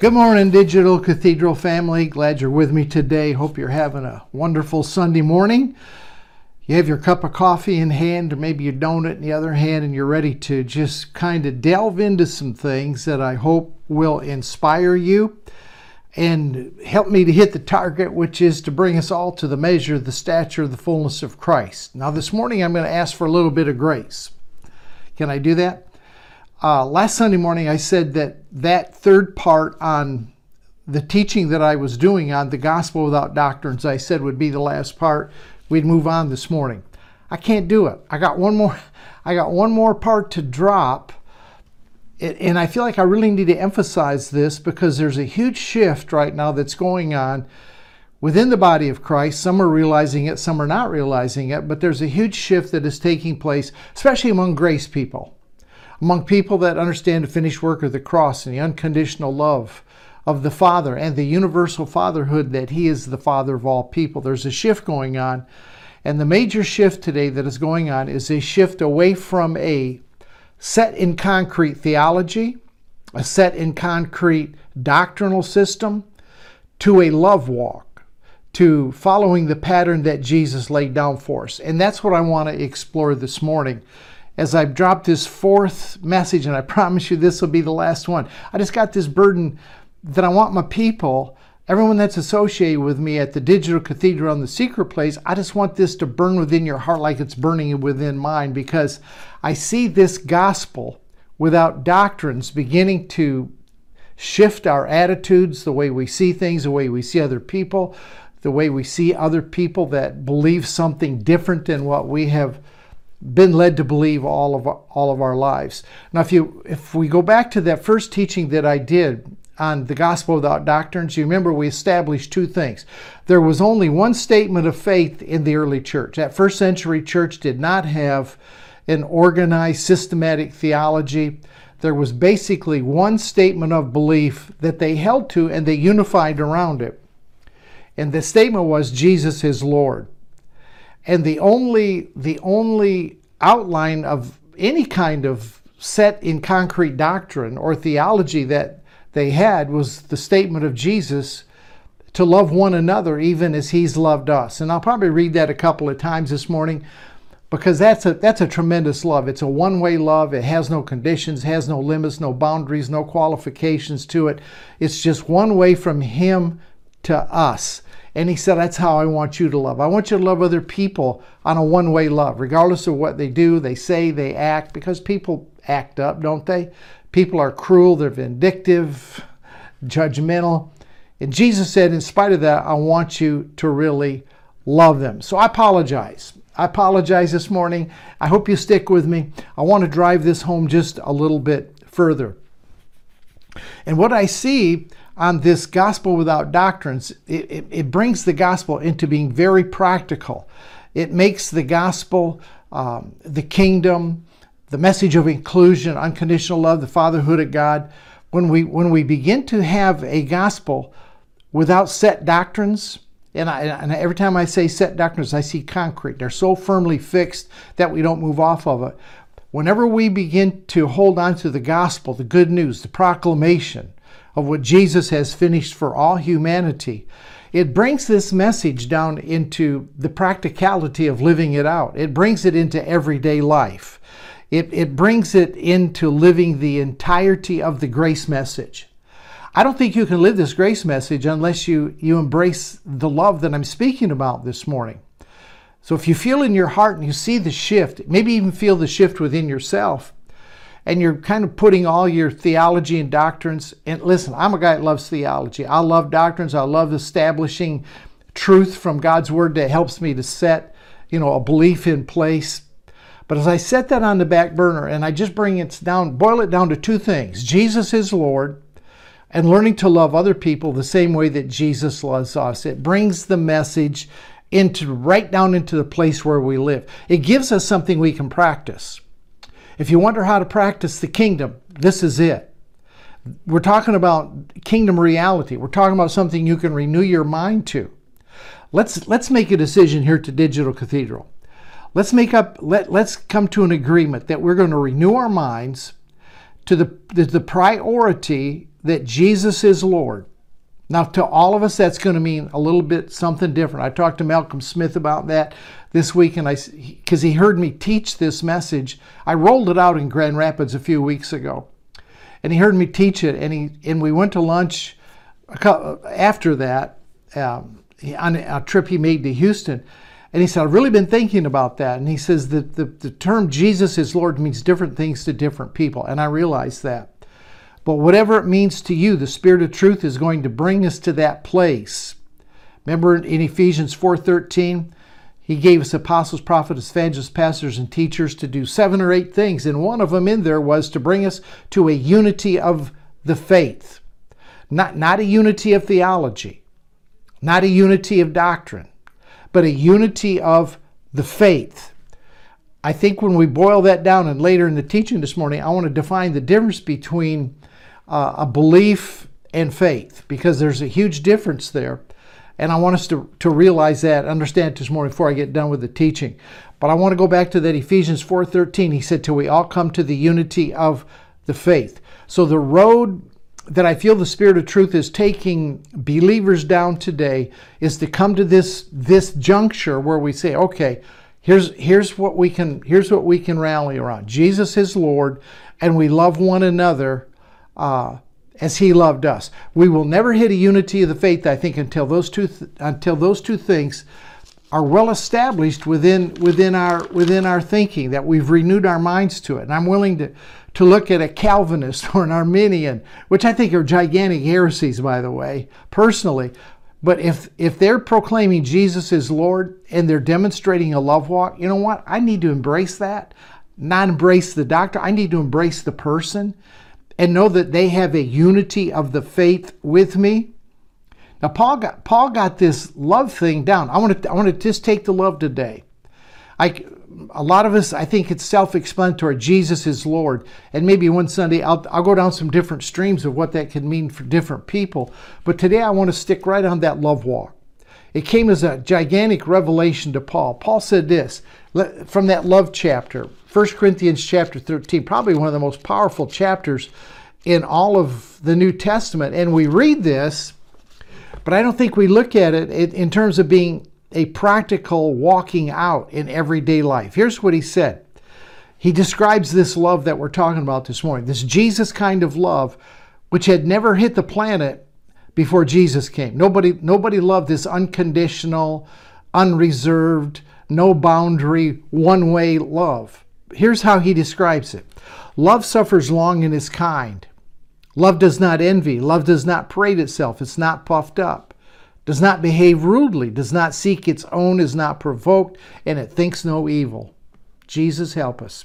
Good morning, Digital Cathedral family. Glad you're with me today. Hope you're having a wonderful Sunday morning. You have your cup of coffee in hand, or maybe your donut in the other hand, and you're ready to just kind of delve into some things that I hope will inspire you and help me to hit the target, which is to bring us all to the measure, the stature, the fullness of Christ. Now, this morning I'm going to ask for a little bit of grace. Can I do that? Uh, last Sunday morning, I said that that third part on the teaching that I was doing on the gospel without doctrines, I said would be the last part. We'd move on this morning. I can't do it. I got one more. I got one more part to drop, and I feel like I really need to emphasize this because there's a huge shift right now that's going on within the body of Christ. Some are realizing it, some are not realizing it, but there's a huge shift that is taking place, especially among grace people among people that understand the finished work of the cross and the unconditional love of the Father and the universal fatherhood that He is the Father of all people. There's a shift going on. And the major shift today that is going on is a shift away from a set in concrete theology, a set in concrete doctrinal system, to a love walk, to following the pattern that Jesus laid down for us. And that's what I want to explore this morning as I've dropped this fourth message, and I promise you this will be the last one. I just got this burden that I want my people, everyone that's associated with me at the Digital Cathedral and the Secret Place, I just want this to burn within your heart like it's burning within mine because I see this gospel without doctrines beginning to shift our attitudes, the way we see things, the way we see other people, the way we see other people that believe something different than what we have been led to believe all of all of our lives. Now, if you if we go back to that first teaching that I did on the gospel without doctrines, you remember we established two things. There was only one statement of faith in the early church. That first century church did not have an organized, systematic theology. There was basically one statement of belief that they held to and they unified around it. And the statement was Jesus is Lord and the only the only outline of any kind of set in concrete doctrine or theology that they had was the statement of Jesus to love one another even as he's loved us. And I'll probably read that a couple of times this morning because that's a that's a tremendous love. It's a one-way love. It has no conditions, has no limits, no boundaries, no qualifications to it. It's just one way from him to us. And he said, That's how I want you to love. I want you to love other people on a one way love, regardless of what they do, they say, they act, because people act up, don't they? People are cruel, they're vindictive, judgmental. And Jesus said, In spite of that, I want you to really love them. So I apologize. I apologize this morning. I hope you stick with me. I want to drive this home just a little bit further. And what I see on this gospel without doctrines, it, it, it, brings the gospel into being very practical. It makes the gospel, um, the kingdom, the message of inclusion, unconditional love, the fatherhood of God. When we when we begin to have a gospel without set doctrines, and, I, and every time I say set doctrines, I see concrete. They're so firmly fixed that we don't move off of it. Whenever we begin to hold on to the gospel, the good news, the proclamation, of what Jesus has finished for all humanity, it brings this message down into the practicality of living it out. It brings it into everyday life. It, it brings it into living the entirety of the grace message. I don't think you can live this grace message unless you, you embrace the love that I'm speaking about this morning. So if you feel in your heart and you see the shift, maybe even feel the shift within yourself, and you're kind of putting all your theology and doctrines. And listen, I'm a guy that loves theology. I love doctrines. I love establishing truth from God's word that helps me to set, you know, a belief in place. But as I set that on the back burner and I just bring it down, boil it down to two things Jesus is Lord and learning to love other people the same way that Jesus loves us. It brings the message into right down into the place where we live. It gives us something we can practice. If you wonder how to practice the kingdom, this is it. We're talking about kingdom reality. We're talking about something you can renew your mind to. Let's let's make a decision here to Digital Cathedral. Let's make up let let's come to an agreement that we're going to renew our minds to the the, the priority that Jesus is Lord. Now, to all of us, that's going to mean a little bit something different. I talked to Malcolm Smith about that this week, and I because he heard me teach this message. I rolled it out in Grand Rapids a few weeks ago, and he heard me teach it, and he and we went to lunch after that um, on a trip he made to Houston. And he said, I've really been thinking about that. And he says that the, the term Jesus is Lord means different things to different people. And I realize that. But whatever it means to you, the Spirit of truth is going to bring us to that place. Remember in Ephesians 4:13, he gave us apostles, prophets, evangelists, pastors, and teachers to do seven or eight things. And one of them in there was to bring us to a unity of the faith. Not, not a unity of theology, not a unity of doctrine, but a unity of the faith. I think when we boil that down, and later in the teaching this morning, I want to define the difference between uh, a belief and faith because there's a huge difference there. And I want us to, to realize that, understand it this morning before I get done with the teaching. But I want to go back to that Ephesians 4:13. He said, till we all come to the unity of the faith. So the road that I feel the Spirit of truth is taking believers down today is to come to this this juncture where we say, okay, here's here's what we can here's what we can rally around. Jesus is Lord, and we love one another uh, as He loved us. We will never hit a unity of the faith, I think, until those two th- until those two things are well established within within our within our thinking that we've renewed our minds to it. And I'm willing to to look at a Calvinist or an Arminian, which I think are gigantic heresies, by the way, personally. But if if they're proclaiming Jesus is Lord and they're demonstrating a love walk, you know what? I need to embrace that, not embrace the doctor. I need to embrace the person and know that they have a unity of the faith with me. Now Paul got Paul got this love thing down. I want to I want to just take the love today. I a lot of us I think it's self-explanatory. Jesus is Lord, and maybe one Sunday I'll I'll go down some different streams of what that can mean for different people. But today I want to stick right on that love walk. It came as a gigantic revelation to Paul. Paul said this from that love chapter, 1 Corinthians chapter 13, probably one of the most powerful chapters in all of the New Testament. And we read this, but I don't think we look at it in terms of being a practical walking out in everyday life. Here's what he said. He describes this love that we're talking about this morning, this Jesus kind of love, which had never hit the planet before Jesus came. Nobody, nobody loved this unconditional, unreserved, no boundary, one way love. Here's how he describes it Love suffers long and is kind. Love does not envy. Love does not parade itself. It's not puffed up. Does not behave rudely. Does not seek its own. Is not provoked. And it thinks no evil. Jesus help us.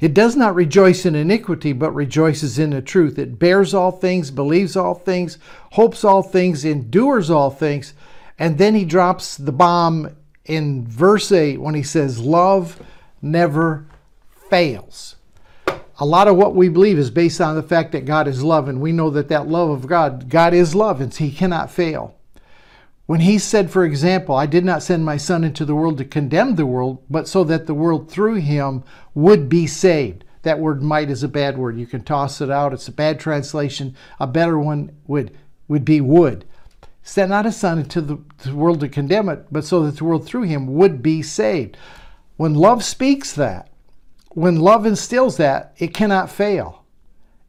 It does not rejoice in iniquity, but rejoices in the truth. It bears all things, believes all things, hopes all things, endures all things. And then he drops the bomb in verse 8 when he says, Love never fails. A lot of what we believe is based on the fact that God is love, and we know that that love of God, God is love, and He cannot fail. When He said, for example, I did not send my Son into the world to condemn the world, but so that the world through Him would be saved. That word might is a bad word. You can toss it out. It's a bad translation. A better one would, would be would sent not his son into the world to condemn it, but so that the world through him would be saved. When love speaks that, when love instills that, it cannot fail.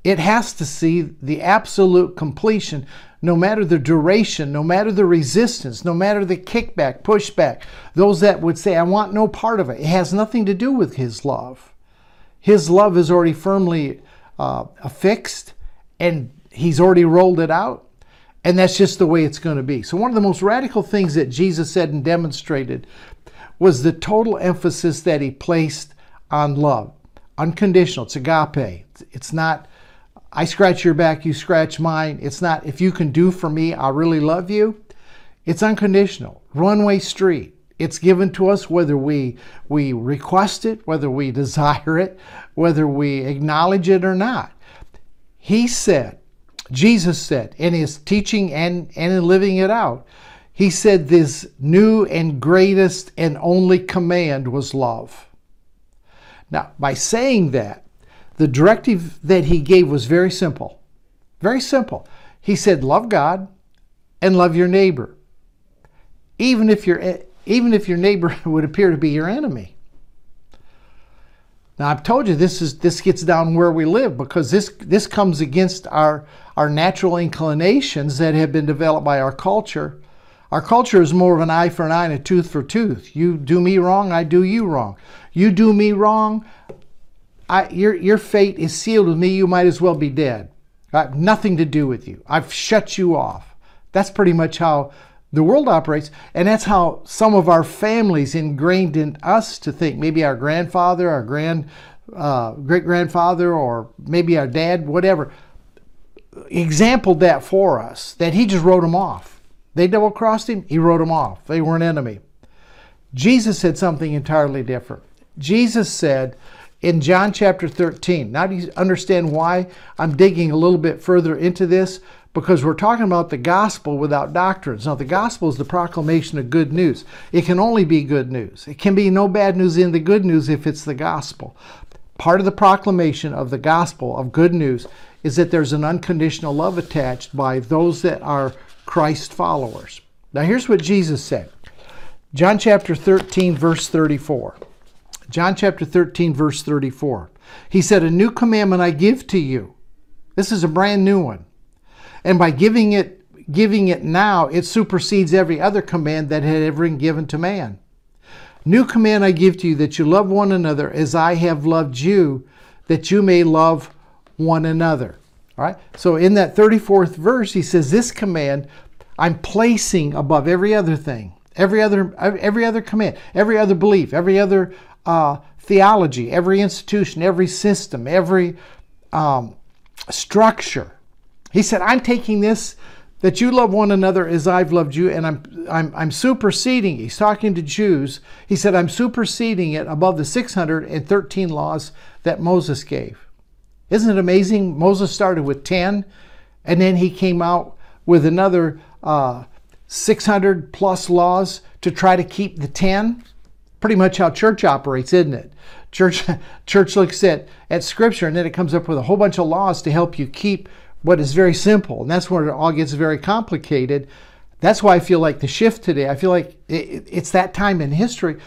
It has to see the absolute completion, no matter the duration, no matter the resistance, no matter the kickback, pushback. Those that would say, I want no part of it. It has nothing to do with His love. His love is already firmly uh, affixed and He's already rolled it out. And that's just the way it's going to be. So, one of the most radical things that Jesus said and demonstrated was the total emphasis that he placed on love. Unconditional. It's agape. It's not, I scratch your back, you scratch mine. It's not, if you can do for me, I really love you. It's unconditional. Runway street. It's given to us whether we, we request it, whether we desire it, whether we acknowledge it or not. He said, Jesus said in his teaching and, and in living it out, he said this new and greatest and only command was love. Now, by saying that, the directive that he gave was very simple. Very simple. He said, love God and love your neighbor. Even if your even if your neighbor would appear to be your enemy. Now I've told you this is this gets down where we live because this this comes against our our natural inclinations that have been developed by our culture. Our culture is more of an eye for an eye and a tooth for tooth. You do me wrong, I do you wrong. You do me wrong, I, your, your fate is sealed with me. You might as well be dead. I have nothing to do with you. I've shut you off. That's pretty much how the world operates. And that's how some of our families ingrained in us to think. Maybe our grandfather, our grand, uh, great grandfather, or maybe our dad, whatever, exampled that for us, that he just wrote them off. They double crossed him, he wrote them off. They were an enemy. Jesus said something entirely different. Jesus said, in John chapter 13. Now, do you understand why I'm digging a little bit further into this? Because we're talking about the gospel without doctrines. Now, the gospel is the proclamation of good news. It can only be good news. It can be no bad news in the good news if it's the gospel. Part of the proclamation of the gospel of good news is that there's an unconditional love attached by those that are Christ followers. Now, here's what Jesus said John chapter 13, verse 34. John chapter 13, verse 34. He said, A new commandment I give to you. This is a brand new one. And by giving it giving it now, it supersedes every other command that had ever been given to man. New command I give to you that you love one another as I have loved you, that you may love one another. All right? So in that 34th verse, he says, This command I'm placing above every other thing, every other every other command, every other belief, every other uh, theology, every institution, every system, every um, structure. He said, I'm taking this that you love one another as I've loved you, and I'm, I'm, I'm superseding. He's talking to Jews. He said, I'm superseding it above the 613 laws that Moses gave. Isn't it amazing? Moses started with 10, and then he came out with another uh, 600 plus laws to try to keep the 10 pretty much how church operates, isn't it? Church, church looks at, at scripture and then it comes up with a whole bunch of laws to help you keep what is very simple. And that's where it all gets very complicated. That's why I feel like the shift today, I feel like it, it's that time in history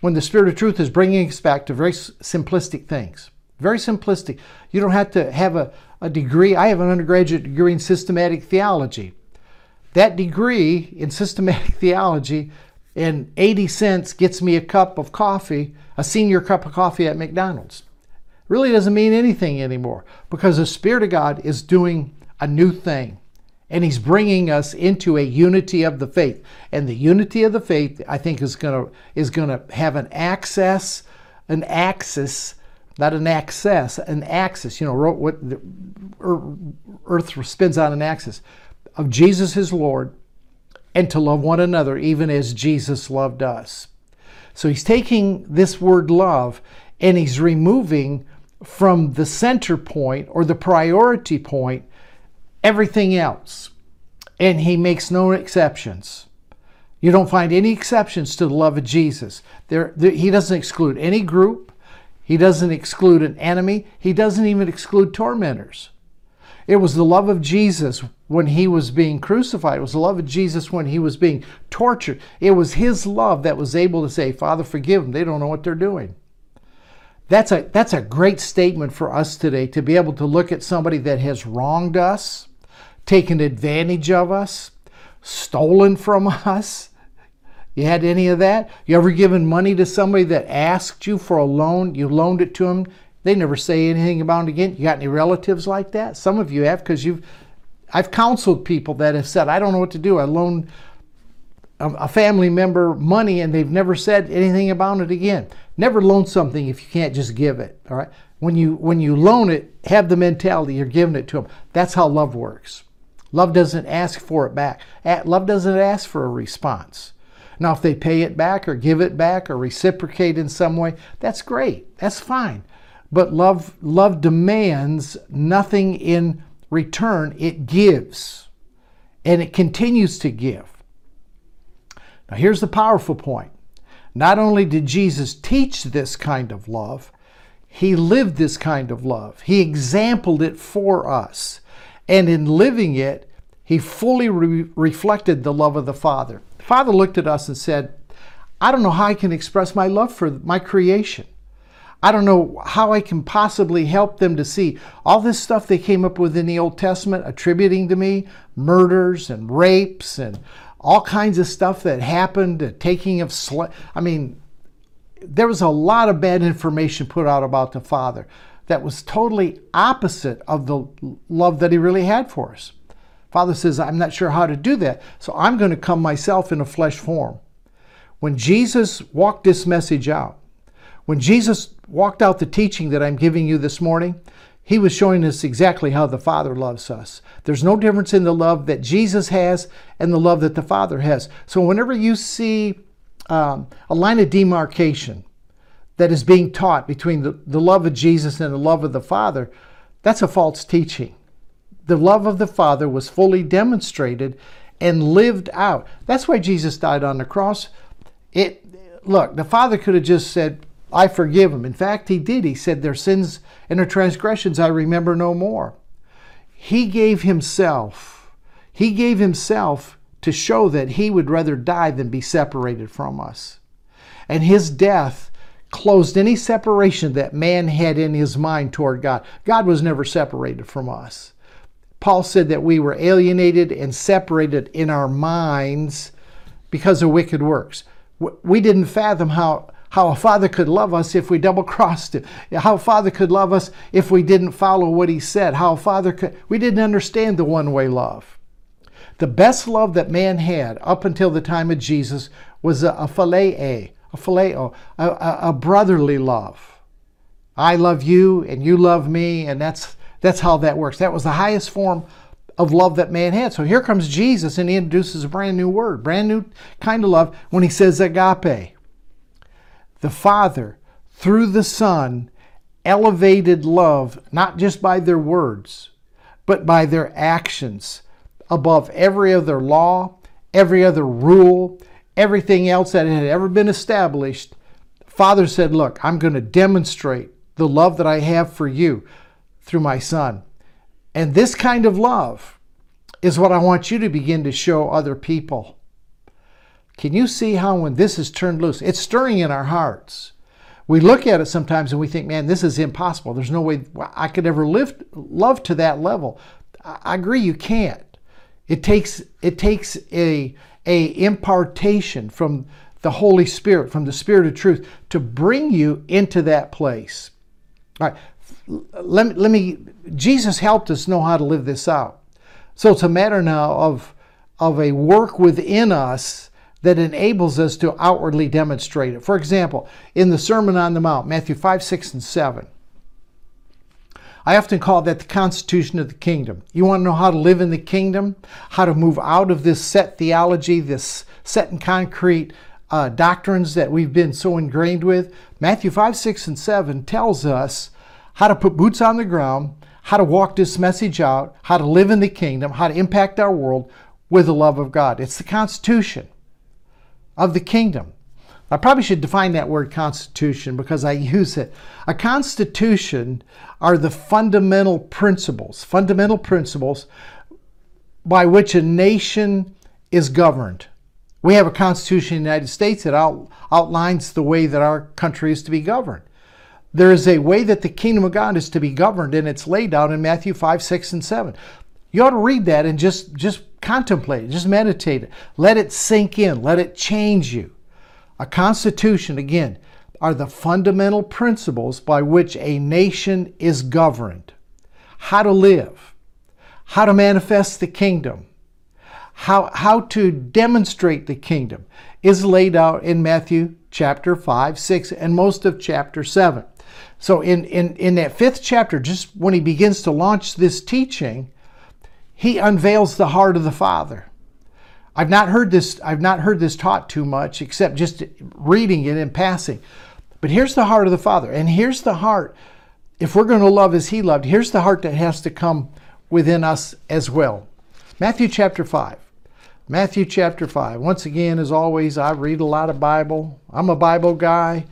when the Spirit of truth is bringing us back to very simplistic things. Very simplistic. You don't have to have a, a degree. I have an undergraduate degree in systematic theology. That degree in systematic theology and 80 cents gets me a cup of coffee, a senior cup of coffee at McDonald's. Really doesn't mean anything anymore because the Spirit of God is doing a new thing and He's bringing us into a unity of the faith. And the unity of the faith, I think, is going to is going to have an access, an axis, not an access, an axis. You know, what the er, earth spins on an axis of Jesus is Lord and to love one another even as Jesus loved us. So he's taking this word love and he's removing from the center point or the priority point everything else. And he makes no exceptions. You don't find any exceptions to the love of Jesus. There, there, he doesn't exclude any group. He doesn't exclude an enemy. He doesn't even exclude tormentors. It was the love of Jesus when he was being crucified. It was the love of Jesus when he was being tortured. It was his love that was able to say, Father, forgive them. They don't know what they're doing. That's a, that's a great statement for us today to be able to look at somebody that has wronged us, taken advantage of us, stolen from us. You had any of that? You ever given money to somebody that asked you for a loan? You loaned it to them. They never say anything about it again. You got any relatives like that? Some of you have because you've I've counseled people that have said, I don't know what to do. I loaned a family member money and they've never said anything about it again. Never loan something if you can't just give it. All right. When you when you loan it, have the mentality you're giving it to them. That's how love works. Love doesn't ask for it back. Love doesn't ask for a response. Now, if they pay it back or give it back or reciprocate in some way, that's great. That's fine. But love love demands nothing in return, it gives. And it continues to give. Now, here's the powerful point. Not only did Jesus teach this kind of love, he lived this kind of love. He exampled it for us. And in living it, he fully re- reflected the love of the Father. The Father looked at us and said, I don't know how I can express my love for my creation. I don't know how I can possibly help them to see all this stuff they came up with in the Old Testament attributing to me murders and rapes and all kinds of stuff that happened, taking of sl- I mean, there was a lot of bad information put out about the Father that was totally opposite of the love that He really had for us. Father says, I'm not sure how to do that, so I'm going to come myself in a flesh form. When Jesus walked this message out, when Jesus walked out the teaching that I'm giving you this morning, he was showing us exactly how the Father loves us. There's no difference in the love that Jesus has and the love that the Father has. So, whenever you see um, a line of demarcation that is being taught between the, the love of Jesus and the love of the Father, that's a false teaching. The love of the Father was fully demonstrated and lived out. That's why Jesus died on the cross. It look, the Father could have just said, I forgive them. In fact, he did. He said, Their sins and their transgressions I remember no more. He gave himself. He gave himself to show that he would rather die than be separated from us. And his death closed any separation that man had in his mind toward God. God was never separated from us. Paul said that we were alienated and separated in our minds because of wicked works. We didn't fathom how, how a father could love us if we double crossed him, how a father could love us if we didn't follow what he said, how a father could, we didn't understand the one way love. The best love that man had up until the time of Jesus was a, a philia, a phileo, a, a, a brotherly love. I love you and you love me, and that's that's how that works. That was the highest form of love that man had. So here comes Jesus and he introduces a brand new word, brand new kind of love when he says agape. The Father, through the Son, elevated love not just by their words, but by their actions above every other law, every other rule, everything else that had ever been established. Father said, Look, I'm going to demonstrate the love that I have for you through my Son. And this kind of love is what I want you to begin to show other people. Can you see how when this is turned loose, it's stirring in our hearts? We look at it sometimes and we think, man, this is impossible. There's no way I could ever live love to that level. I agree you can't. It takes it takes a a impartation from the Holy Spirit, from the Spirit of truth, to bring you into that place. All right. Let let me Jesus helped us know how to live this out. So it's a matter now of of a work within us that enables us to outwardly demonstrate it. For example, in the Sermon on the Mount, Matthew 5, 6, and 7, I often call that the constitution of the kingdom. You want to know how to live in the kingdom, how to move out of this set theology, this set in concrete uh, doctrines that we've been so ingrained with. Matthew 5, 6, and 7 tells us how to put boots on the ground, how to walk this message out, how to live in the kingdom, how to impact our world with the love of God. It's the constitution of the kingdom. I probably should define that word constitution because I use it. A constitution are the fundamental principles, fundamental principles by which a nation is governed. We have a constitution in the United States that out, outlines the way that our country is to be governed. There is a way that the kingdom of God is to be governed, and it's laid out in Matthew 5, 6, and 7. You ought to read that and just, just contemplate it, just meditate it. Let it sink in, let it change you. A constitution, again, are the fundamental principles by which a nation is governed. How to live, how to manifest the kingdom, how, how to demonstrate the kingdom is laid out in Matthew chapter 5, 6, and most of chapter 7. So, in, in, in that fifth chapter, just when he begins to launch this teaching, he unveils the heart of the Father. I've not heard this I've not heard this taught too much except just reading it in passing. But here's the heart of the Father. And here's the heart if we're going to love as he loved, here's the heart that has to come within us as well. Matthew chapter 5. Matthew chapter 5. Once again, as always, I read a lot of Bible. I'm a Bible guy.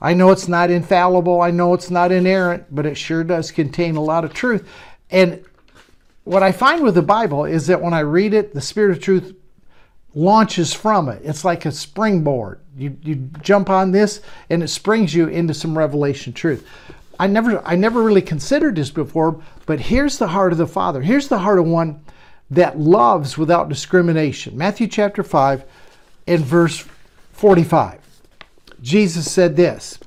I know it's not infallible. I know it's not inerrant, but it sure does contain a lot of truth. And what I find with the Bible is that when I read it, the Spirit of truth launches from it. It's like a springboard. You, you jump on this and it springs you into some revelation truth. I never I never really considered this before, but here's the heart of the Father. Here's the heart of one that loves without discrimination. Matthew chapter 5 and verse 45. Jesus said this.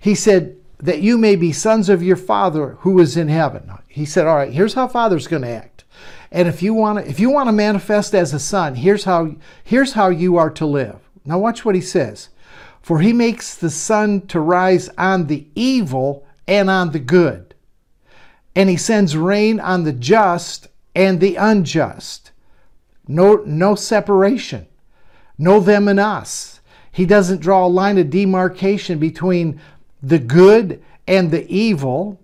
He said, That you may be sons of your Father who is in heaven. He said, All right, here's how Father's going to act. And if you want to if you want to manifest as a son, here's how here's how you are to live. Now watch what he says. For he makes the sun to rise on the evil and on the good. And he sends rain on the just and the unjust. No no separation. No them and us. He doesn't draw a line of demarcation between the good and the evil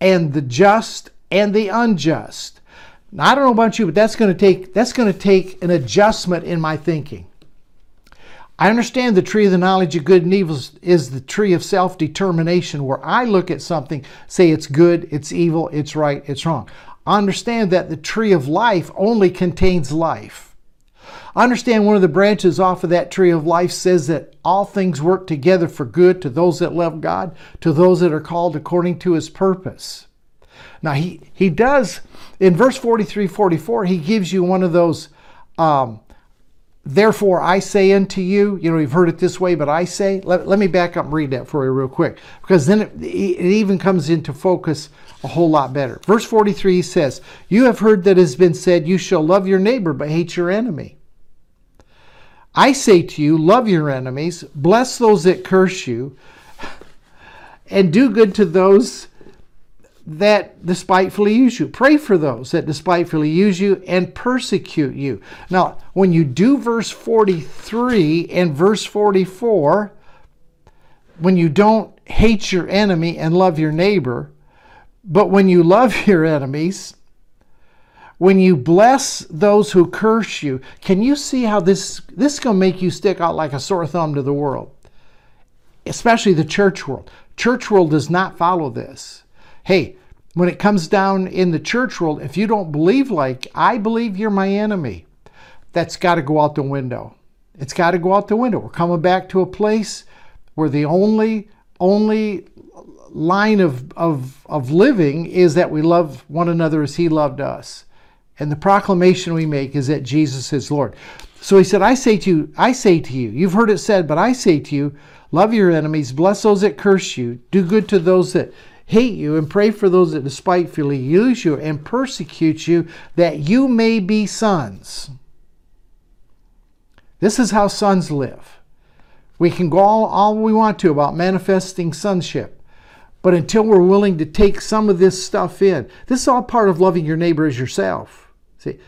and the just and the unjust. Now, I don't know about you, but that's going to take that's going to take an adjustment in my thinking. I understand the tree of the knowledge of good and evil is the tree of self determination, where I look at something, say it's good, it's evil, it's right, it's wrong. I understand that the tree of life only contains life. I understand one of the branches off of that tree of life says that all things work together for good to those that love God, to those that are called according to his purpose. Now, he, he does, in verse 43 44, he gives you one of those, um, therefore I say unto you, you know, you've heard it this way, but I say, let, let me back up and read that for you real quick, because then it, it even comes into focus a whole lot better. Verse 43 says, You have heard that it has been said, You shall love your neighbor, but hate your enemy. I say to you, love your enemies, bless those that curse you, and do good to those that despitefully use you. Pray for those that despitefully use you and persecute you. Now, when you do verse 43 and verse 44, when you don't hate your enemy and love your neighbor, but when you love your enemies, when you bless those who curse you, can you see how this this is going to make you stick out like a sore thumb to the world? Especially the church world. Church world does not follow this hey, when it comes down in the church world, if you don't believe like I believe you're my enemy, that's got to go out the window. It's got to go out the window. We're coming back to a place where the only only line of, of, of living is that we love one another as he loved us. And the proclamation we make is that Jesus is Lord. So he said, I say to you, I say to you, you've heard it said, but I say to you, love your enemies, bless those that curse you, do good to those that hate you, and pray for those that despitefully use you and persecute you, that you may be sons. This is how sons live. We can go all, all we want to about manifesting sonship, but until we're willing to take some of this stuff in, this is all part of loving your neighbor as yourself. See,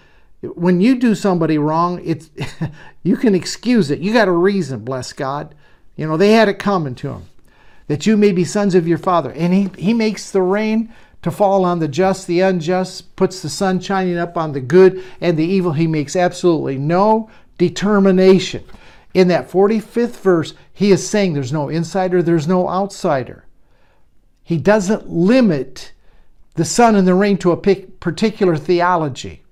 when you do somebody wrong, it's you can excuse it. You got a reason, bless God. You know, they had it coming to them that you may be sons of your Father. And he, he makes the rain to fall on the just, the unjust, puts the sun shining up on the good and the evil. He makes absolutely no determination. In that 45th verse, he is saying there's no insider, there's no outsider. He doesn't limit the sun and the rain to a particular theology.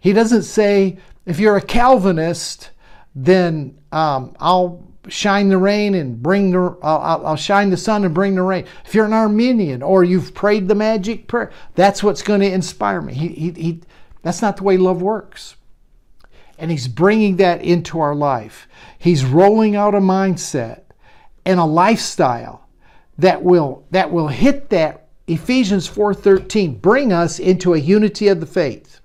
He doesn't say, if you're a Calvinist, then um, I'll shine the rain and bring the I'll, I'll, shine the sun and bring the rain. If you're an Arminian or you've prayed the magic prayer that's what's going to inspire me. He, he, he that's not the way love works. And he's bringing that into our life. He's rolling out a mindset and a lifestyle that will that will hit that ephesians 4.13 bring us into a unity of the faith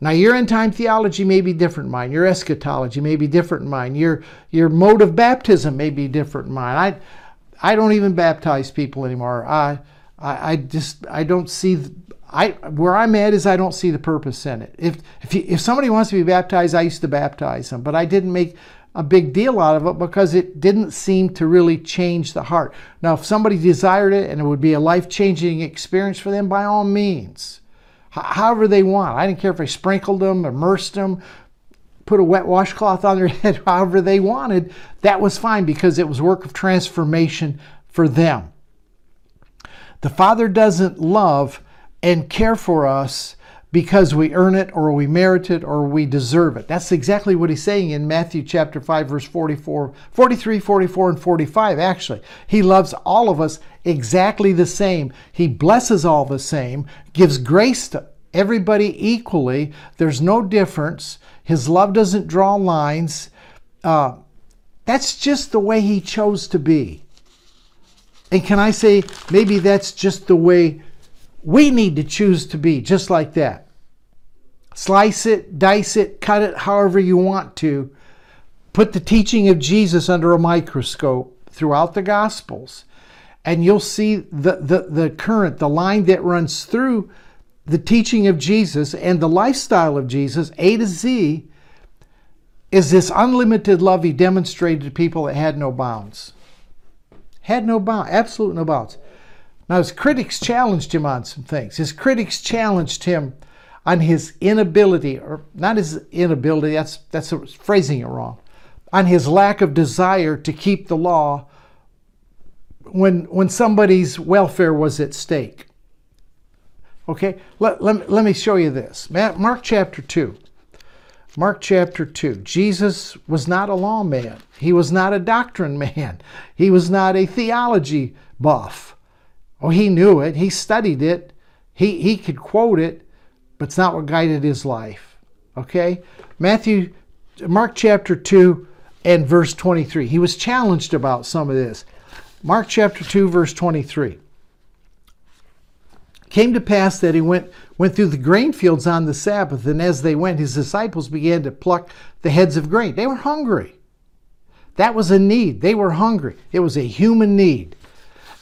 now, your end time theology may be different mine. Your eschatology may be different mine. Your, your mode of baptism may be different mine. I, I don't even baptize people anymore. I, I, I just I don't see. I where I'm at is I don't see the purpose in it. If if you, if somebody wants to be baptized, I used to baptize them, but I didn't make a big deal out of it because it didn't seem to really change the heart. Now, if somebody desired it and it would be a life changing experience for them, by all means however they want. I didn't care if I sprinkled them, immersed them, put a wet washcloth on their head, however they wanted. That was fine because it was work of transformation for them. The Father doesn't love and care for us because we earn it or we merit it or we deserve it. That's exactly what he's saying in Matthew chapter 5 verse 44, 43, 44 and 45 actually. He loves all of us exactly the same. He blesses all the same, gives grace to everybody equally. There's no difference. His love doesn't draw lines. Uh, that's just the way he chose to be. And can I say, maybe that's just the way we need to choose to be, just like that. Slice it, dice it, cut it however you want to. Put the teaching of Jesus under a microscope throughout the Gospels, and you'll see the, the, the current, the line that runs through the teaching of Jesus and the lifestyle of Jesus, A to Z, is this unlimited love he demonstrated to people that had no bounds. Had no bounds, absolute no bounds. Now, his critics challenged him on some things. His critics challenged him on his inability, or not his inability, that's, that's phrasing it wrong, on his lack of desire to keep the law when, when somebody's welfare was at stake. Okay, let, let, let me show you this. Mark chapter 2. Mark chapter 2. Jesus was not a lawman. He was not a doctrine man. He was not a theology buff. Oh, he knew it. He studied it. He, he could quote it, but it's not what guided his life. Okay? Matthew, Mark chapter 2 and verse 23. He was challenged about some of this. Mark chapter 2, verse 23. Came to pass that he went, went through the grain fields on the Sabbath, and as they went, his disciples began to pluck the heads of grain. They were hungry. That was a need. They were hungry. It was a human need.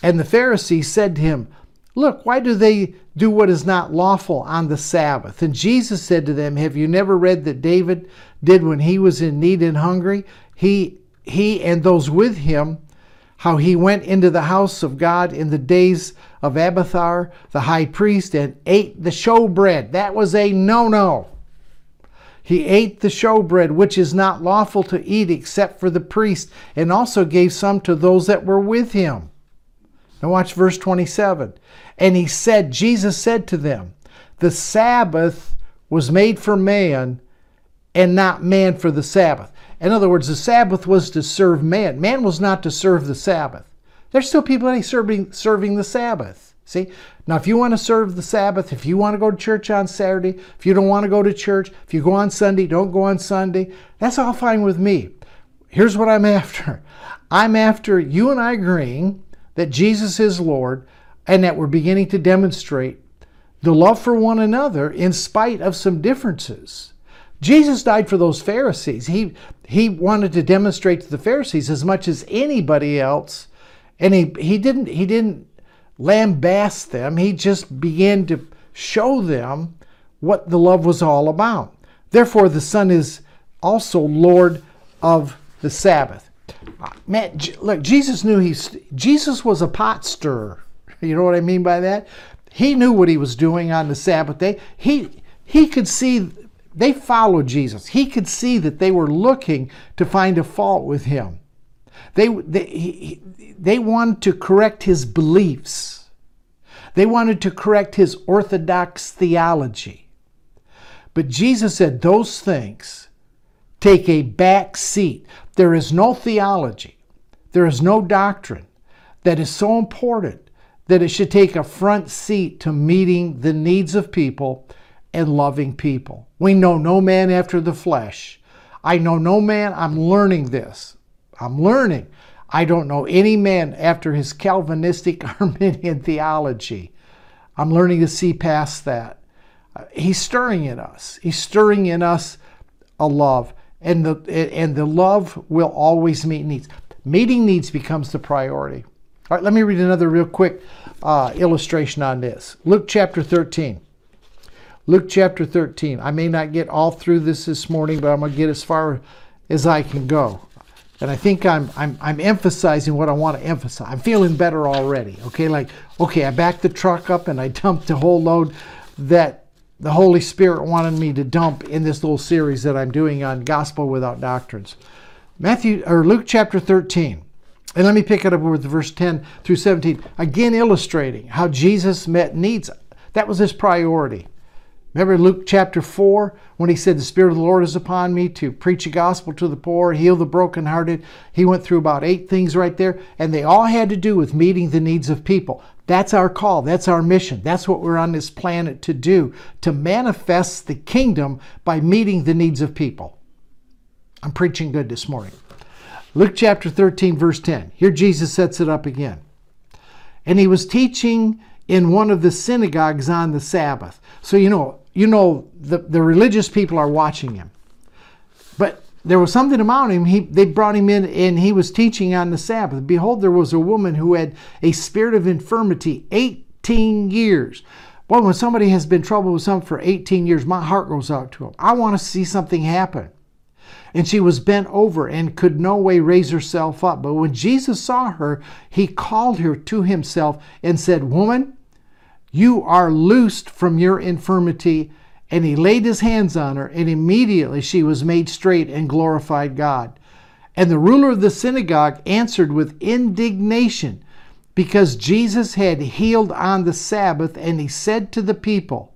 And the Pharisees said to him, Look, why do they do what is not lawful on the Sabbath? And Jesus said to them, Have you never read that David did when he was in need and hungry? He, he and those with him, how he went into the house of God in the days of Abiathar, the high priest, and ate the showbread. That was a no no. He ate the showbread, which is not lawful to eat except for the priest, and also gave some to those that were with him. Now watch verse 27. And he said, Jesus said to them, The Sabbath was made for man and not man for the Sabbath. In other words, the Sabbath was to serve man. Man was not to serve the Sabbath. There's still people that are serving, serving the Sabbath. See? Now, if you want to serve the Sabbath, if you want to go to church on Saturday, if you don't want to go to church, if you go on Sunday, don't go on Sunday, that's all fine with me. Here's what I'm after I'm after you and I agreeing that Jesus is Lord and that we're beginning to demonstrate the love for one another in spite of some differences. Jesus died for those Pharisees. He, he wanted to demonstrate to the Pharisees as much as anybody else. And he, he didn't he didn't lambaste them. He just began to show them what the love was all about. Therefore, the Son is also Lord of the Sabbath. Uh, man, look, Jesus knew he's Jesus was a pot stirrer. You know what I mean by that? He knew what he was doing on the Sabbath day. He he could see they followed Jesus. He could see that they were looking to find a fault with him. They they he, they wanted to correct his beliefs. They wanted to correct his orthodox theology. But Jesus said those things take a back seat. There is no theology, there is no doctrine that is so important that it should take a front seat to meeting the needs of people and loving people. We know no man after the flesh. I know no man, I'm learning this. I'm learning. I don't know any man after his Calvinistic Arminian theology. I'm learning to see past that. Uh, he's stirring in us. He's stirring in us a love and the and the love will always meet needs. Meeting needs becomes the priority. All right, let me read another real quick uh, illustration on this. Luke chapter 13. Luke chapter 13. I may not get all through this this morning, but I'm going to get as far as I can go. And I think I'm, I'm, I'm emphasizing what I want to emphasize. I'm feeling better already. Okay, like, okay, I backed the truck up and I dumped the whole load that the Holy Spirit wanted me to dump in this little series that I'm doing on gospel without doctrines. Matthew or Luke chapter 13. And let me pick it up with verse 10 through 17, again illustrating how Jesus met needs. That was his priority. Remember Luke chapter 4 when he said, The Spirit of the Lord is upon me to preach the gospel to the poor, heal the brokenhearted. He went through about eight things right there, and they all had to do with meeting the needs of people. That's our call. That's our mission. That's what we're on this planet to do to manifest the kingdom by meeting the needs of people. I'm preaching good this morning. Luke chapter 13, verse 10. Here Jesus sets it up again. And he was teaching in one of the synagogues on the Sabbath. So, you know, you know the, the religious people are watching him. But there was something about him. He, they brought him in and he was teaching on the Sabbath. Behold, there was a woman who had a spirit of infirmity 18 years. Boy, when somebody has been troubled with something for 18 years, my heart goes out to them. I want to see something happen. And she was bent over and could no way raise herself up. But when Jesus saw her, he called her to himself and said, Woman, you are loosed from your infirmity. And he laid his hands on her, and immediately she was made straight and glorified God. And the ruler of the synagogue answered with indignation because Jesus had healed on the Sabbath, and he said to the people,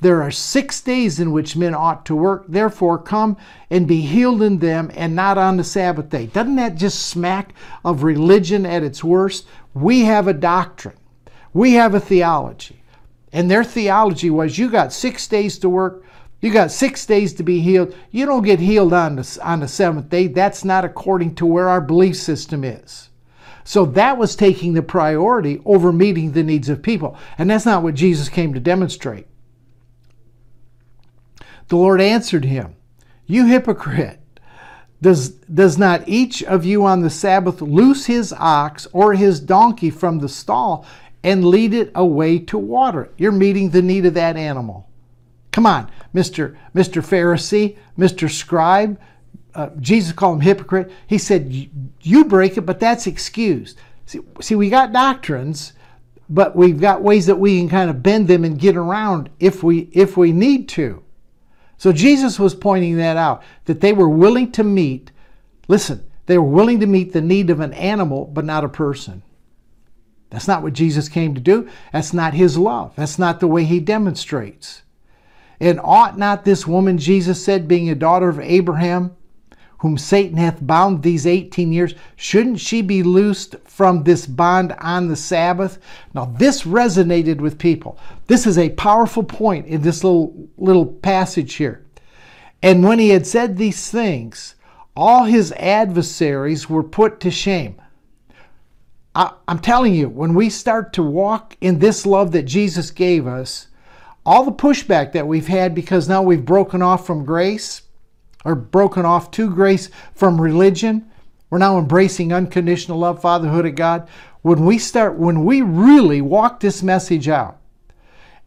There are six days in which men ought to work, therefore come and be healed in them, and not on the Sabbath day. Doesn't that just smack of religion at its worst? We have a doctrine. We have a theology. And their theology was you got six days to work, you got six days to be healed. You don't get healed on the, on the seventh day. That's not according to where our belief system is. So that was taking the priority over meeting the needs of people. And that's not what Jesus came to demonstrate. The Lord answered him, You hypocrite. Does, does not each of you on the Sabbath loose his ox or his donkey from the stall and lead it away to water. You're meeting the need of that animal. Come on, Mr. Mr. Pharisee, Mr. Scribe. Uh, Jesus called him hypocrite. He said, You break it, but that's excused. See, see, we got doctrines, but we've got ways that we can kind of bend them and get around if we if we need to. So Jesus was pointing that out that they were willing to meet. Listen, they were willing to meet the need of an animal, but not a person. That's not what Jesus came to do. That's not his love. That's not the way he demonstrates. And ought not this woman, Jesus said, being a daughter of Abraham, whom Satan hath bound these 18 years, shouldn't she be loosed from this bond on the Sabbath? Now, this resonated with people. This is a powerful point in this little, little passage here. And when he had said these things, all his adversaries were put to shame. I, am telling you, when we start to walk in this love that Jesus gave us, all the pushback that we've had because now we've broken off from grace or broken off to grace from religion, we're now embracing unconditional love, fatherhood of God. When we start, when we really walk this message out,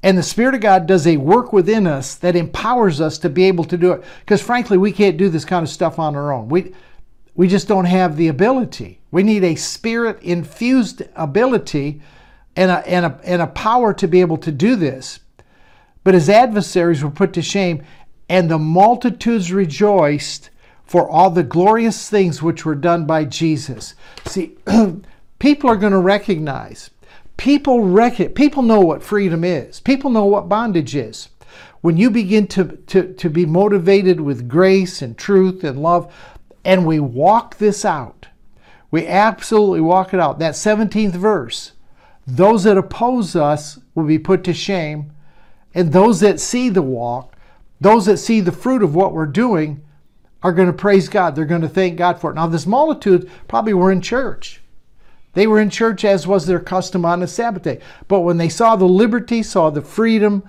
and the Spirit of God does a work within us that empowers us to be able to do it. Because frankly, we can't do this kind of stuff on our own. We, we just don't have the ability. We need a spirit infused ability and a, and, a, and a power to be able to do this. But his adversaries were put to shame, and the multitudes rejoiced for all the glorious things which were done by Jesus. See, people are going to recognize. People rec- people know what freedom is. People know what bondage is. When you begin to, to, to be motivated with grace and truth and love, and we walk this out. We absolutely walk it out. That 17th verse those that oppose us will be put to shame, and those that see the walk, those that see the fruit of what we're doing, are going to praise God. They're going to thank God for it. Now, this multitude probably were in church. They were in church as was their custom on the Sabbath day. But when they saw the liberty, saw the freedom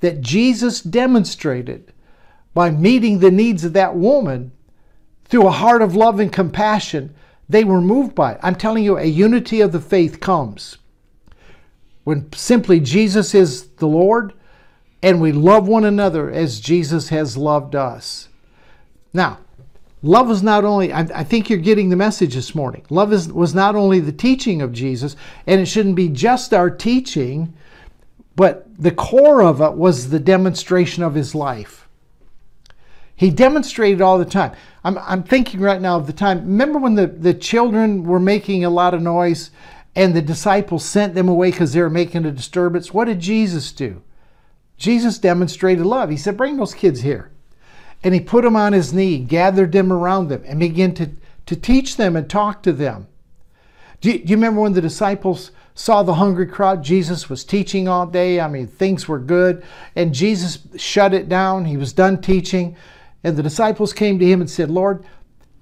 that Jesus demonstrated by meeting the needs of that woman, through a heart of love and compassion, they were moved by it. I'm telling you, a unity of the faith comes when simply Jesus is the Lord and we love one another as Jesus has loved us. Now, love is not only, I, I think you're getting the message this morning. Love is, was not only the teaching of Jesus, and it shouldn't be just our teaching, but the core of it was the demonstration of his life. He demonstrated all the time. I'm, I'm thinking right now of the time. Remember when the, the children were making a lot of noise and the disciples sent them away because they were making a disturbance? What did Jesus do? Jesus demonstrated love. He said, Bring those kids here. And he put them on his knee, gathered them around them, and began to, to teach them and talk to them. Do you, do you remember when the disciples saw the hungry crowd? Jesus was teaching all day. I mean, things were good. And Jesus shut it down. He was done teaching. And the disciples came to him and said, Lord,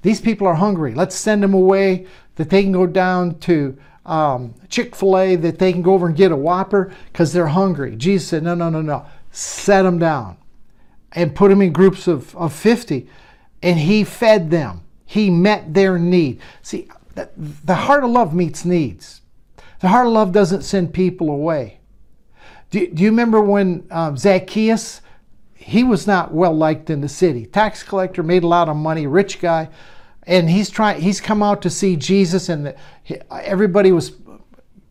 these people are hungry. Let's send them away that they can go down to um, Chick fil A, that they can go over and get a Whopper because they're hungry. Jesus said, No, no, no, no. Set them down and put them in groups of, of 50. And he fed them, he met their need. See, the heart of love meets needs. The heart of love doesn't send people away. Do, do you remember when um, Zacchaeus? He was not well liked in the city. Tax collector, made a lot of money, rich guy. And he's trying he's come out to see jesus and the, everybody was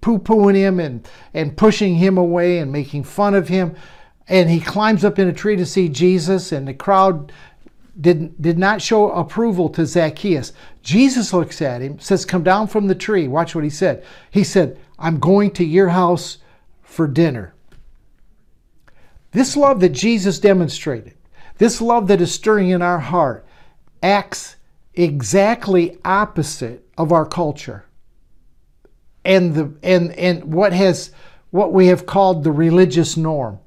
poo-pooing him and, and pushing him away and making fun of him. And he climbs up in a tree to see jesus and the crowd did, did not show approval to zacchaeus. Jesus looks at him says come down from the tree. Watch what he said. He said i'm going to your house for dinner this love that jesus demonstrated this love that is stirring in our heart acts exactly opposite of our culture and the and and what has what we have called the religious norm.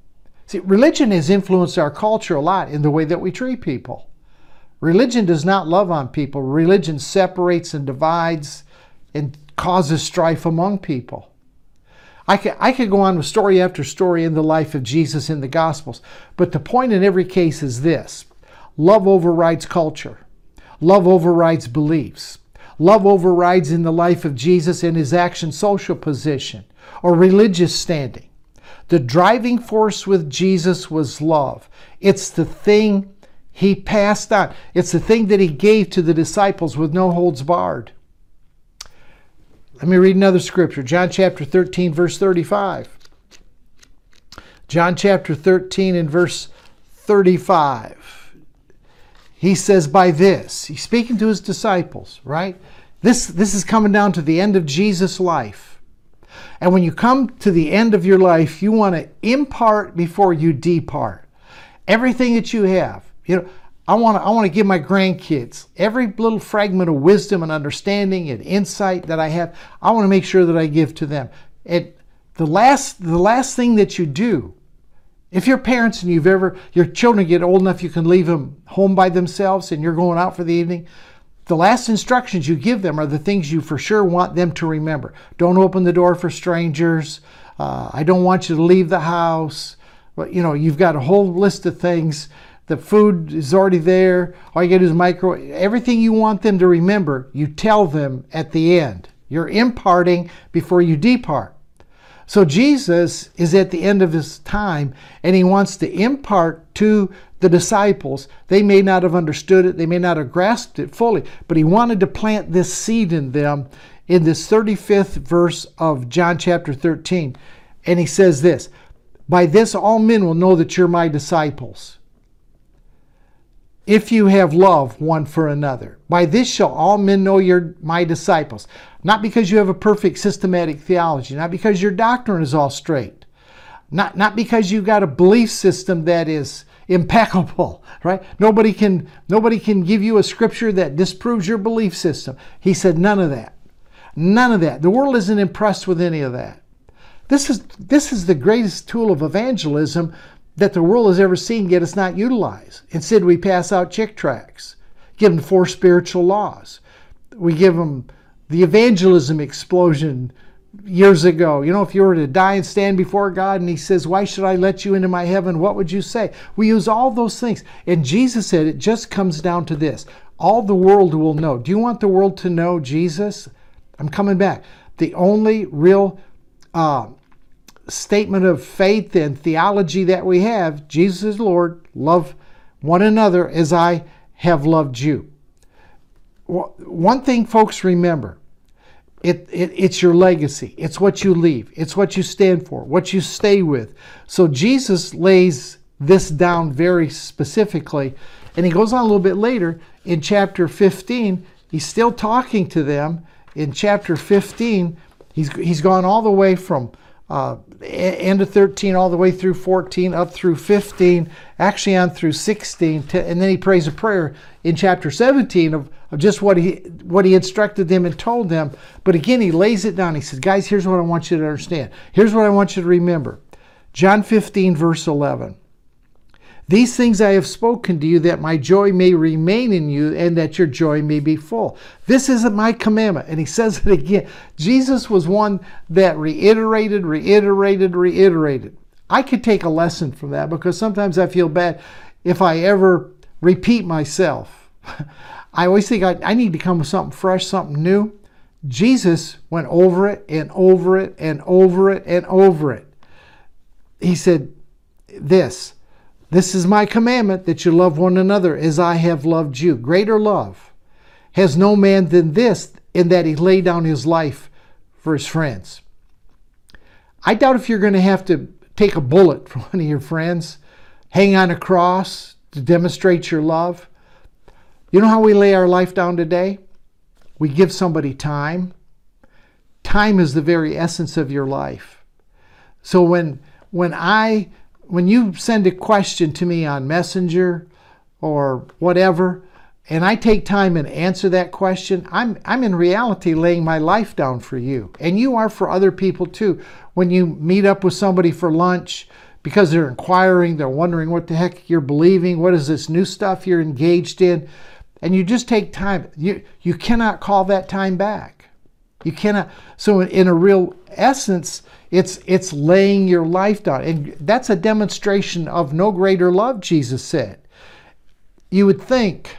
See, religion has influenced our culture a lot in the way that we treat people. Religion does not love on people. Religion separates and divides and causes strife among people. I could, I could go on with story after story in the life of Jesus in the Gospels, but the point in every case is this love overrides culture. Love overrides beliefs. Love overrides in the life of Jesus in his action social position or religious standing. The driving force with Jesus was love. It's the thing he passed on, it's the thing that he gave to the disciples with no holds barred. Let me read another scripture John chapter 13, verse 35. John chapter 13 and verse 35 he says, by this, he's speaking to his disciples, right? This, this is coming down to the end of Jesus' life. And when you come to the end of your life, you want to impart before you depart. Everything that you have, you know, I want to I want to give my grandkids every little fragment of wisdom and understanding and insight that I have. I want to make sure that I give to them. And the last the last thing that you do if you're parents and you've ever, your children get old enough you can leave them home by themselves and you're going out for the evening, the last instructions you give them are the things you for sure want them to remember. Don't open the door for strangers. Uh, I don't want you to leave the house. But, you know, you've got a whole list of things. The food is already there. All you got to do is micro. Everything you want them to remember, you tell them at the end. You're imparting before you depart. So Jesus is at the end of his time and he wants to impart to the disciples. They may not have understood it, they may not have grasped it fully, but he wanted to plant this seed in them in this 35th verse of John chapter 13. And he says this By this all men will know that you're my disciples if you have love one for another. By this shall all men know you're my disciples. Not because you have a perfect systematic theology, not because your doctrine is all straight, not, not because you've got a belief system that is impeccable, right? Nobody can, nobody can give you a scripture that disproves your belief system. He said, none of that. None of that. The world isn't impressed with any of that. This is, this is the greatest tool of evangelism that the world has ever seen, yet it's not utilized. Instead, we pass out Chick tracts, give them four spiritual laws. We give them the evangelism explosion years ago. You know, if you were to die and stand before God and He says, Why should I let you into my heaven? What would you say? We use all those things. And Jesus said it just comes down to this all the world will know. Do you want the world to know Jesus? I'm coming back. The only real uh, statement of faith and theology that we have Jesus is Lord, love one another as I have loved you. One thing, folks, remember it, it, it's your legacy, it's what you leave, it's what you stand for, what you stay with. So Jesus lays this down very specifically. And he goes on a little bit later in chapter 15. He's still talking to them. In chapter 15, he's, he's gone all the way from uh, end of 13 all the way through 14 up through 15 actually on through 16 to, and then he prays a prayer in chapter 17 of, of just what he what he instructed them and told them. But again he lays it down. He says guys here's what i want you to understand. Here's what i want you to remember. John 15 verse 11 these things I have spoken to you, that my joy may remain in you, and that your joy may be full. This isn't my commandment. And he says it again. Jesus was one that reiterated, reiterated, reiterated. I could take a lesson from that because sometimes I feel bad if I ever repeat myself. I always think I, I need to come with something fresh, something new. Jesus went over it and over it and over it and over it. He said, This this is my commandment that you love one another as I have loved you. Greater love has no man than this, in that he laid down his life for his friends. I doubt if you're going to have to take a bullet for one of your friends, hang on a cross to demonstrate your love. You know how we lay our life down today? We give somebody time. Time is the very essence of your life. So when when I when you send a question to me on Messenger or whatever, and I take time and answer that question, I'm, I'm in reality laying my life down for you. And you are for other people too. When you meet up with somebody for lunch, because they're inquiring, they're wondering what the heck you're believing, what is this new stuff you're engaged in, and you just take time. You, you cannot call that time back. You cannot. So, in a real essence, it's, it's laying your life down. And that's a demonstration of no greater love, Jesus said. You would think,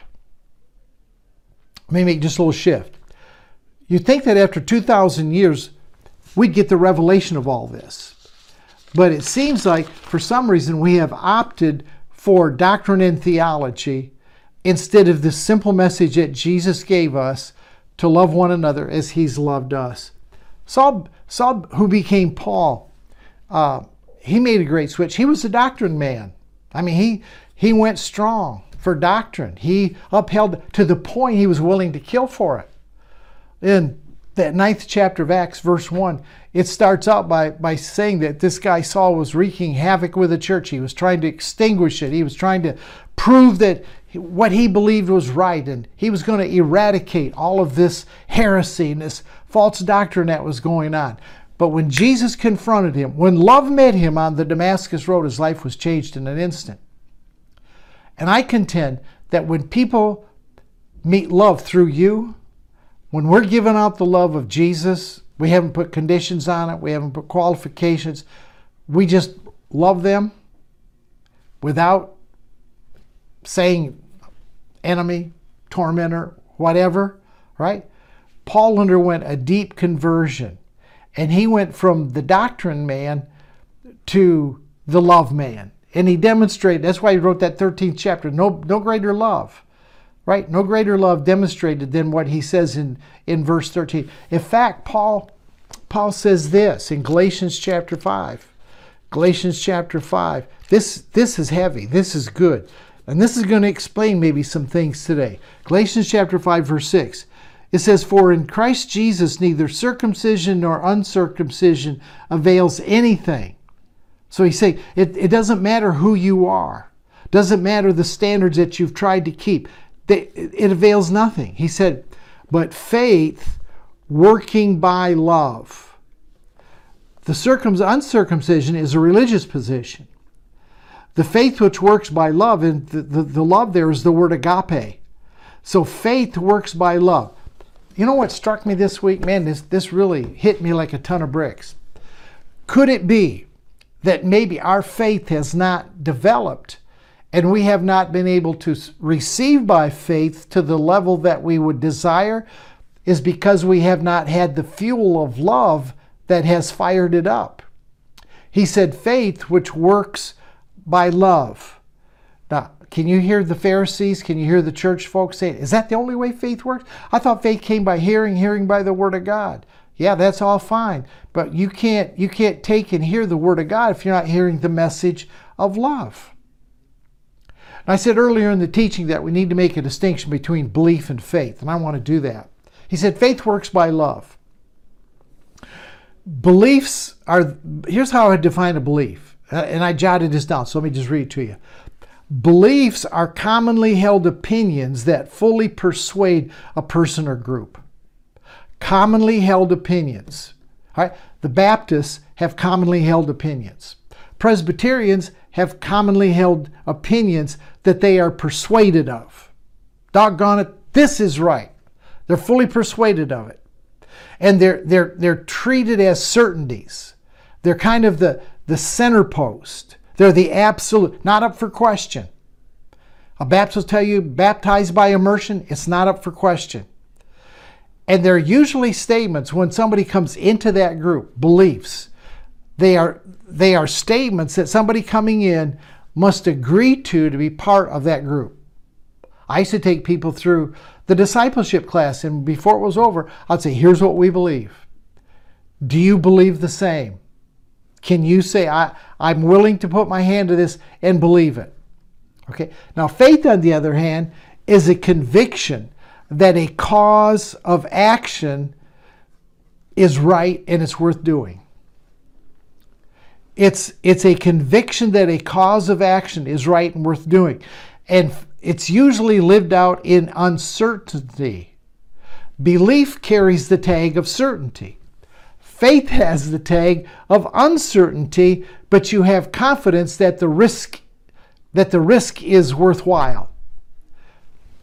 let me make just a little shift. You'd think that after 2,000 years, we'd get the revelation of all this. But it seems like for some reason we have opted for doctrine and theology instead of the simple message that Jesus gave us to love one another as he's loved us. Saul, Saul who became Paul, uh, he made a great switch. He was a doctrine man. I mean, he, he went strong for doctrine. He upheld to the point he was willing to kill for it. In that ninth chapter of Acts, verse 1, it starts out by, by saying that this guy Saul was wreaking havoc with the church. He was trying to extinguish it. He was trying to prove that what he believed was right, and he was going to eradicate all of this heresy and this false doctrine that was going on. But when Jesus confronted him, when love met him on the Damascus Road, his life was changed in an instant. And I contend that when people meet love through you, when we're giving out the love of Jesus, we haven't put conditions on it, we haven't put qualifications, we just love them without saying enemy, tormentor, whatever, right? Paul underwent a deep conversion and he went from the doctrine man to the love man. And he demonstrated, that's why he wrote that 13th chapter, no, no greater love, right? No greater love demonstrated than what he says in, in verse 13. In fact, Paul, Paul says this in Galatians chapter 5. Galatians chapter 5. This, this is heavy. This is good. And this is going to explain maybe some things today. Galatians chapter 5, verse 6. It says, For in Christ Jesus neither circumcision nor uncircumcision avails anything. So he's saying it, it doesn't matter who you are, doesn't matter the standards that you've tried to keep, it, it avails nothing. He said, But faith working by love. The circum- uncircumcision is a religious position. The faith which works by love, and the, the, the love there is the word agape. So faith works by love. You know what struck me this week? Man, this, this really hit me like a ton of bricks. Could it be that maybe our faith has not developed and we have not been able to receive by faith to the level that we would desire? Is because we have not had the fuel of love that has fired it up. He said, faith which works by love. Now, can you hear the Pharisees? Can you hear the church folks saying, Is that the only way faith works? I thought faith came by hearing, hearing by the Word of God. Yeah, that's all fine. But you can't you can't take and hear the Word of God if you're not hearing the message of love. And I said earlier in the teaching that we need to make a distinction between belief and faith, and I want to do that. He said faith works by love. beliefs are, here's how I define a belief. Uh, and I jotted this down, so let me just read it to you. Beliefs are commonly held opinions that fully persuade a person or group. Commonly held opinions. All right? The Baptists have commonly held opinions. Presbyterians have commonly held opinions that they are persuaded of. Doggone it, this is right. They're fully persuaded of it. And they're, they're, they're treated as certainties. They're kind of the, the center post. They're the absolute, not up for question. A Baptist will tell you, baptized by immersion, it's not up for question. And they're usually statements when somebody comes into that group, beliefs. They are, they are statements that somebody coming in must agree to to be part of that group. I used to take people through the discipleship class, and before it was over, I'd say, Here's what we believe. Do you believe the same? Can you say, I, I'm willing to put my hand to this and believe it? Okay. Now, faith, on the other hand, is a conviction that a cause of action is right and it's worth doing. It's, it's a conviction that a cause of action is right and worth doing. And it's usually lived out in uncertainty. Belief carries the tag of certainty. Faith has the tag of uncertainty, but you have confidence that the risk that the risk is worthwhile.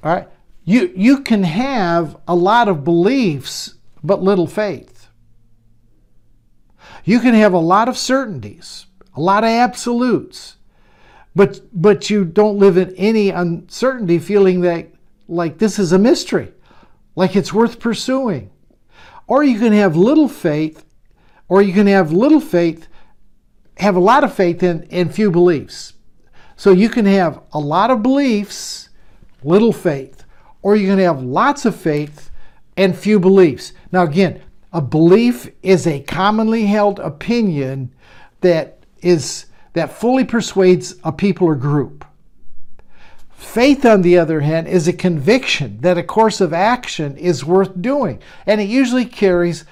All right? You you can have a lot of beliefs but little faith. You can have a lot of certainties, a lot of absolutes, but but you don't live in any uncertainty feeling that like this is a mystery like it's worth pursuing or you can have little faith or you can have little faith have a lot of faith in, in few beliefs so you can have a lot of beliefs little faith or you can have lots of faith and few beliefs now again a belief is a commonly held opinion that is that fully persuades a people or group. Faith, on the other hand, is a conviction that a course of action is worth doing, and it usually carries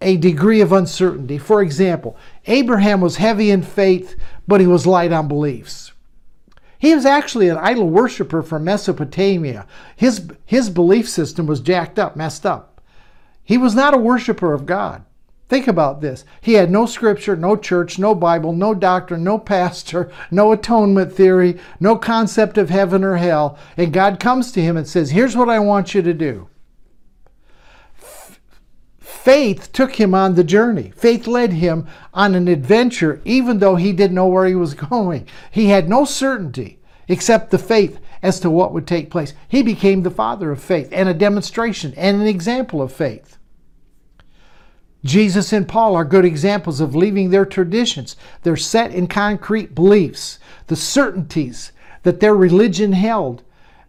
a degree of uncertainty. For example, Abraham was heavy in faith, but he was light on beliefs. He was actually an idol worshiper from Mesopotamia. His, his belief system was jacked up, messed up. He was not a worshiper of God. Think about this. He had no scripture, no church, no Bible, no doctrine, no pastor, no atonement theory, no concept of heaven or hell. And God comes to him and says, Here's what I want you to do. Faith took him on the journey. Faith led him on an adventure, even though he didn't know where he was going. He had no certainty except the faith as to what would take place. He became the father of faith and a demonstration and an example of faith. Jesus and Paul are good examples of leaving their traditions, their set in concrete beliefs, the certainties that their religion held,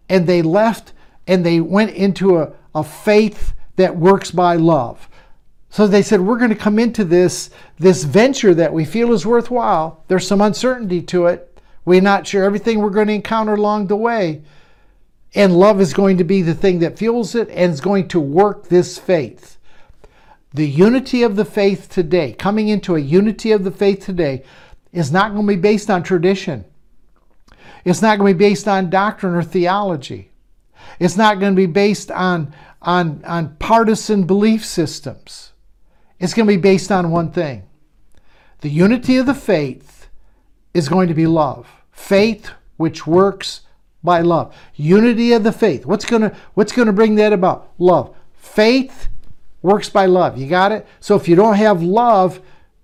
and they left and they went into a, a faith that works by love. So they said, We're going to come into this, this venture that we feel is worthwhile. There's some uncertainty to it. We're not sure everything we're going to encounter along the way. And love is going to be the thing that fuels it and is going to work this faith. The unity of the faith today, coming into a unity of the faith today, is not going to be based on tradition. It's not going to be based on doctrine or theology. It's not going to be based on, on, on partisan belief systems. It's going to be based on one thing. The unity of the faith is going to be love. Faith which works by love. Unity of the faith. What's going to, what's going to bring that about? Love. Faith works by love. You got it? So if you don't have love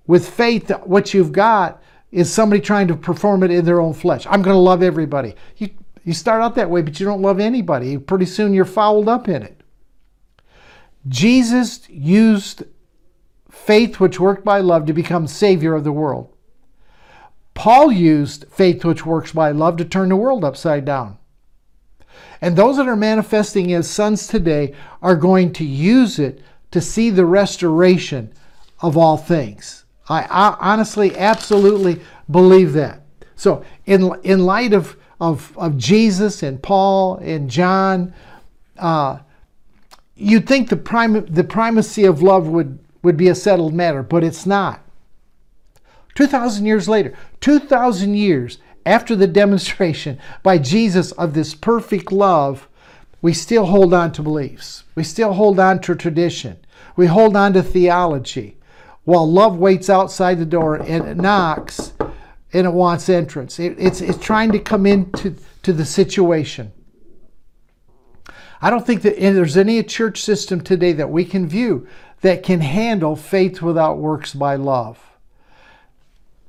with faith, what you've got is somebody trying to perform it in their own flesh. I'm going to love everybody. You, you start out that way, but you don't love anybody. Pretty soon you're fouled up in it. Jesus used faith which worked by love to become Savior of the world. Paul used faith which works by love to turn the world upside down. And those that are manifesting as sons today are going to use it to see the restoration of all things. I, I honestly, absolutely believe that. So, in, in light of, of, of Jesus and Paul and John, uh, you'd think the, prim- the primacy of love would, would be a settled matter, but it's not. 2,000 years later, 2,000 years after the demonstration by Jesus of this perfect love, we still hold on to beliefs. We still hold on to tradition. We hold on to theology while love waits outside the door and it knocks and it wants entrance. It, it's, it's trying to come into to the situation. I don't think that there's any church system today that we can view that can handle faith without works by love.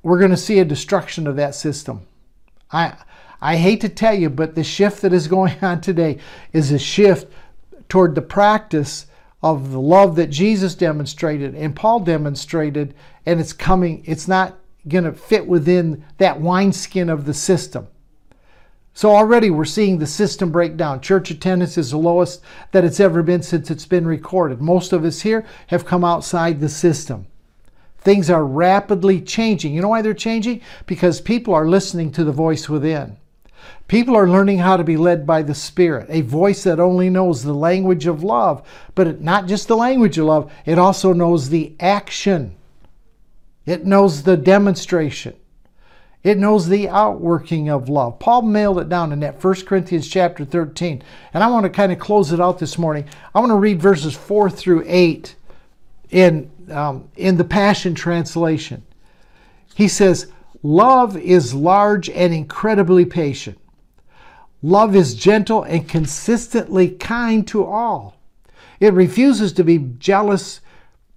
We're going to see a destruction of that system. I I hate to tell you, but the shift that is going on today is a shift toward the practice of the love that Jesus demonstrated and Paul demonstrated, and it's coming, it's not going to fit within that wineskin of the system. So already we're seeing the system break down. Church attendance is the lowest that it's ever been since it's been recorded. Most of us here have come outside the system. Things are rapidly changing. You know why they're changing? Because people are listening to the voice within. People are learning how to be led by the Spirit, a voice that only knows the language of love, but not just the language of love, it also knows the action. It knows the demonstration. It knows the outworking of love. Paul mailed it down in that 1 Corinthians chapter 13. And I want to kind of close it out this morning. I want to read verses 4 through 8 in, um, in the Passion Translation. He says, Love is large and incredibly patient. Love is gentle and consistently kind to all. It refuses to be jealous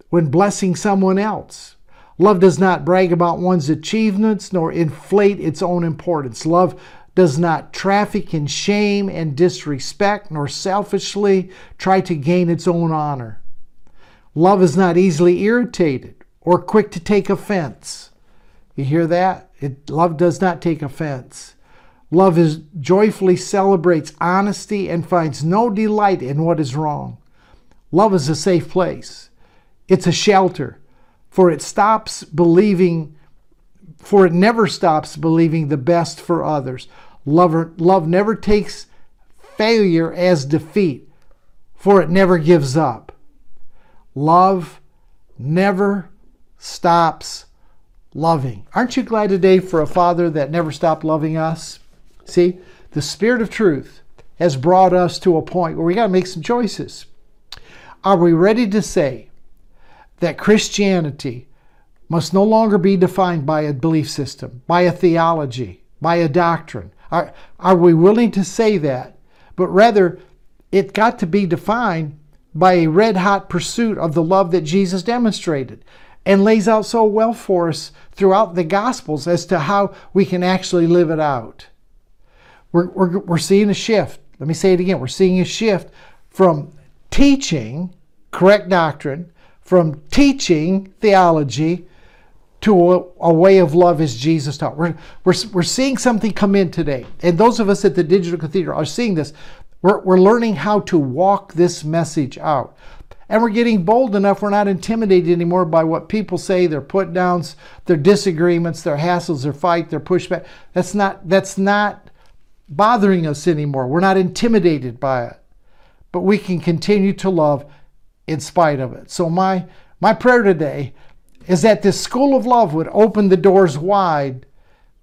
when blessing someone else. Love does not brag about one's achievements nor inflate its own importance. Love does not traffic in shame and disrespect nor selfishly try to gain its own honor. Love is not easily irritated or quick to take offense. You hear that? It, love does not take offense. Love is joyfully celebrates honesty and finds no delight in what is wrong. Love is a safe place. It's a shelter, for it stops believing, for it never stops believing the best for others. Love, love never takes failure as defeat, for it never gives up. Love never stops loving. Aren't you glad today for a father that never stopped loving us? See, the Spirit of truth has brought us to a point where we got to make some choices. Are we ready to say that Christianity must no longer be defined by a belief system, by a theology, by a doctrine? Are, are we willing to say that? But rather, it got to be defined by a red hot pursuit of the love that Jesus demonstrated and lays out so well for us throughout the Gospels as to how we can actually live it out. We're, we're, we're seeing a shift. Let me say it again. We're seeing a shift from teaching correct doctrine, from teaching theology to a, a, way of love as Jesus taught. We're, we're, we're seeing something come in today. And those of us at the Digital Cathedral are seeing this. We're, we're learning how to walk this message out. And we're getting bold enough, we're not intimidated anymore by what people say, their put downs, their disagreements, their hassles, their fight, their pushback. That's not, that's not bothering us anymore. We're not intimidated by it. But we can continue to love in spite of it. So my my prayer today is that this school of love would open the doors wide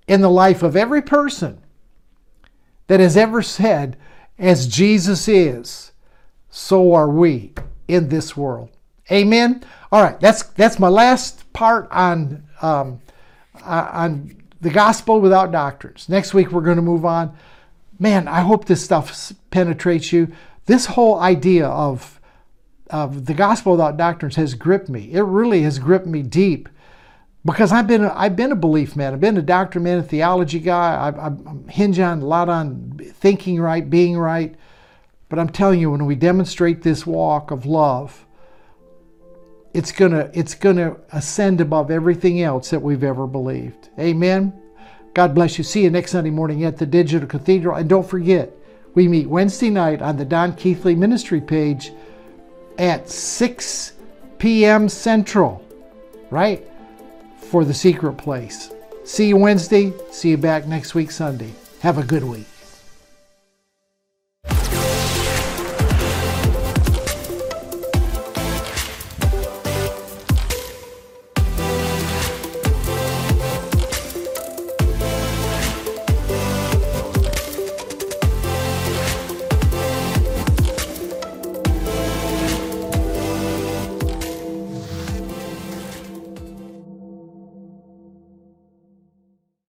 in the life of every person that has ever said, as Jesus is, so are we in this world. Amen. All right, that's that's my last part on um, uh, on the gospel without doctrines. Next week we're going to move on man, I hope this stuff penetrates you. This whole idea of, of the gospel without doctrines has gripped me. It really has gripped me deep because I've been a, I've been a belief man. I've been a doctrine man, a theology guy. I, I, I'm hinge on a lot on thinking right, being right. But I'm telling you, when we demonstrate this walk of love, it's gonna it's gonna ascend above everything else that we've ever believed. Amen. God bless you. See you next Sunday morning at the Digital Cathedral. And don't forget, we meet Wednesday night on the Don Keathley Ministry page at 6 p.m. Central, right? For the secret place. See you Wednesday. See you back next week, Sunday. Have a good week.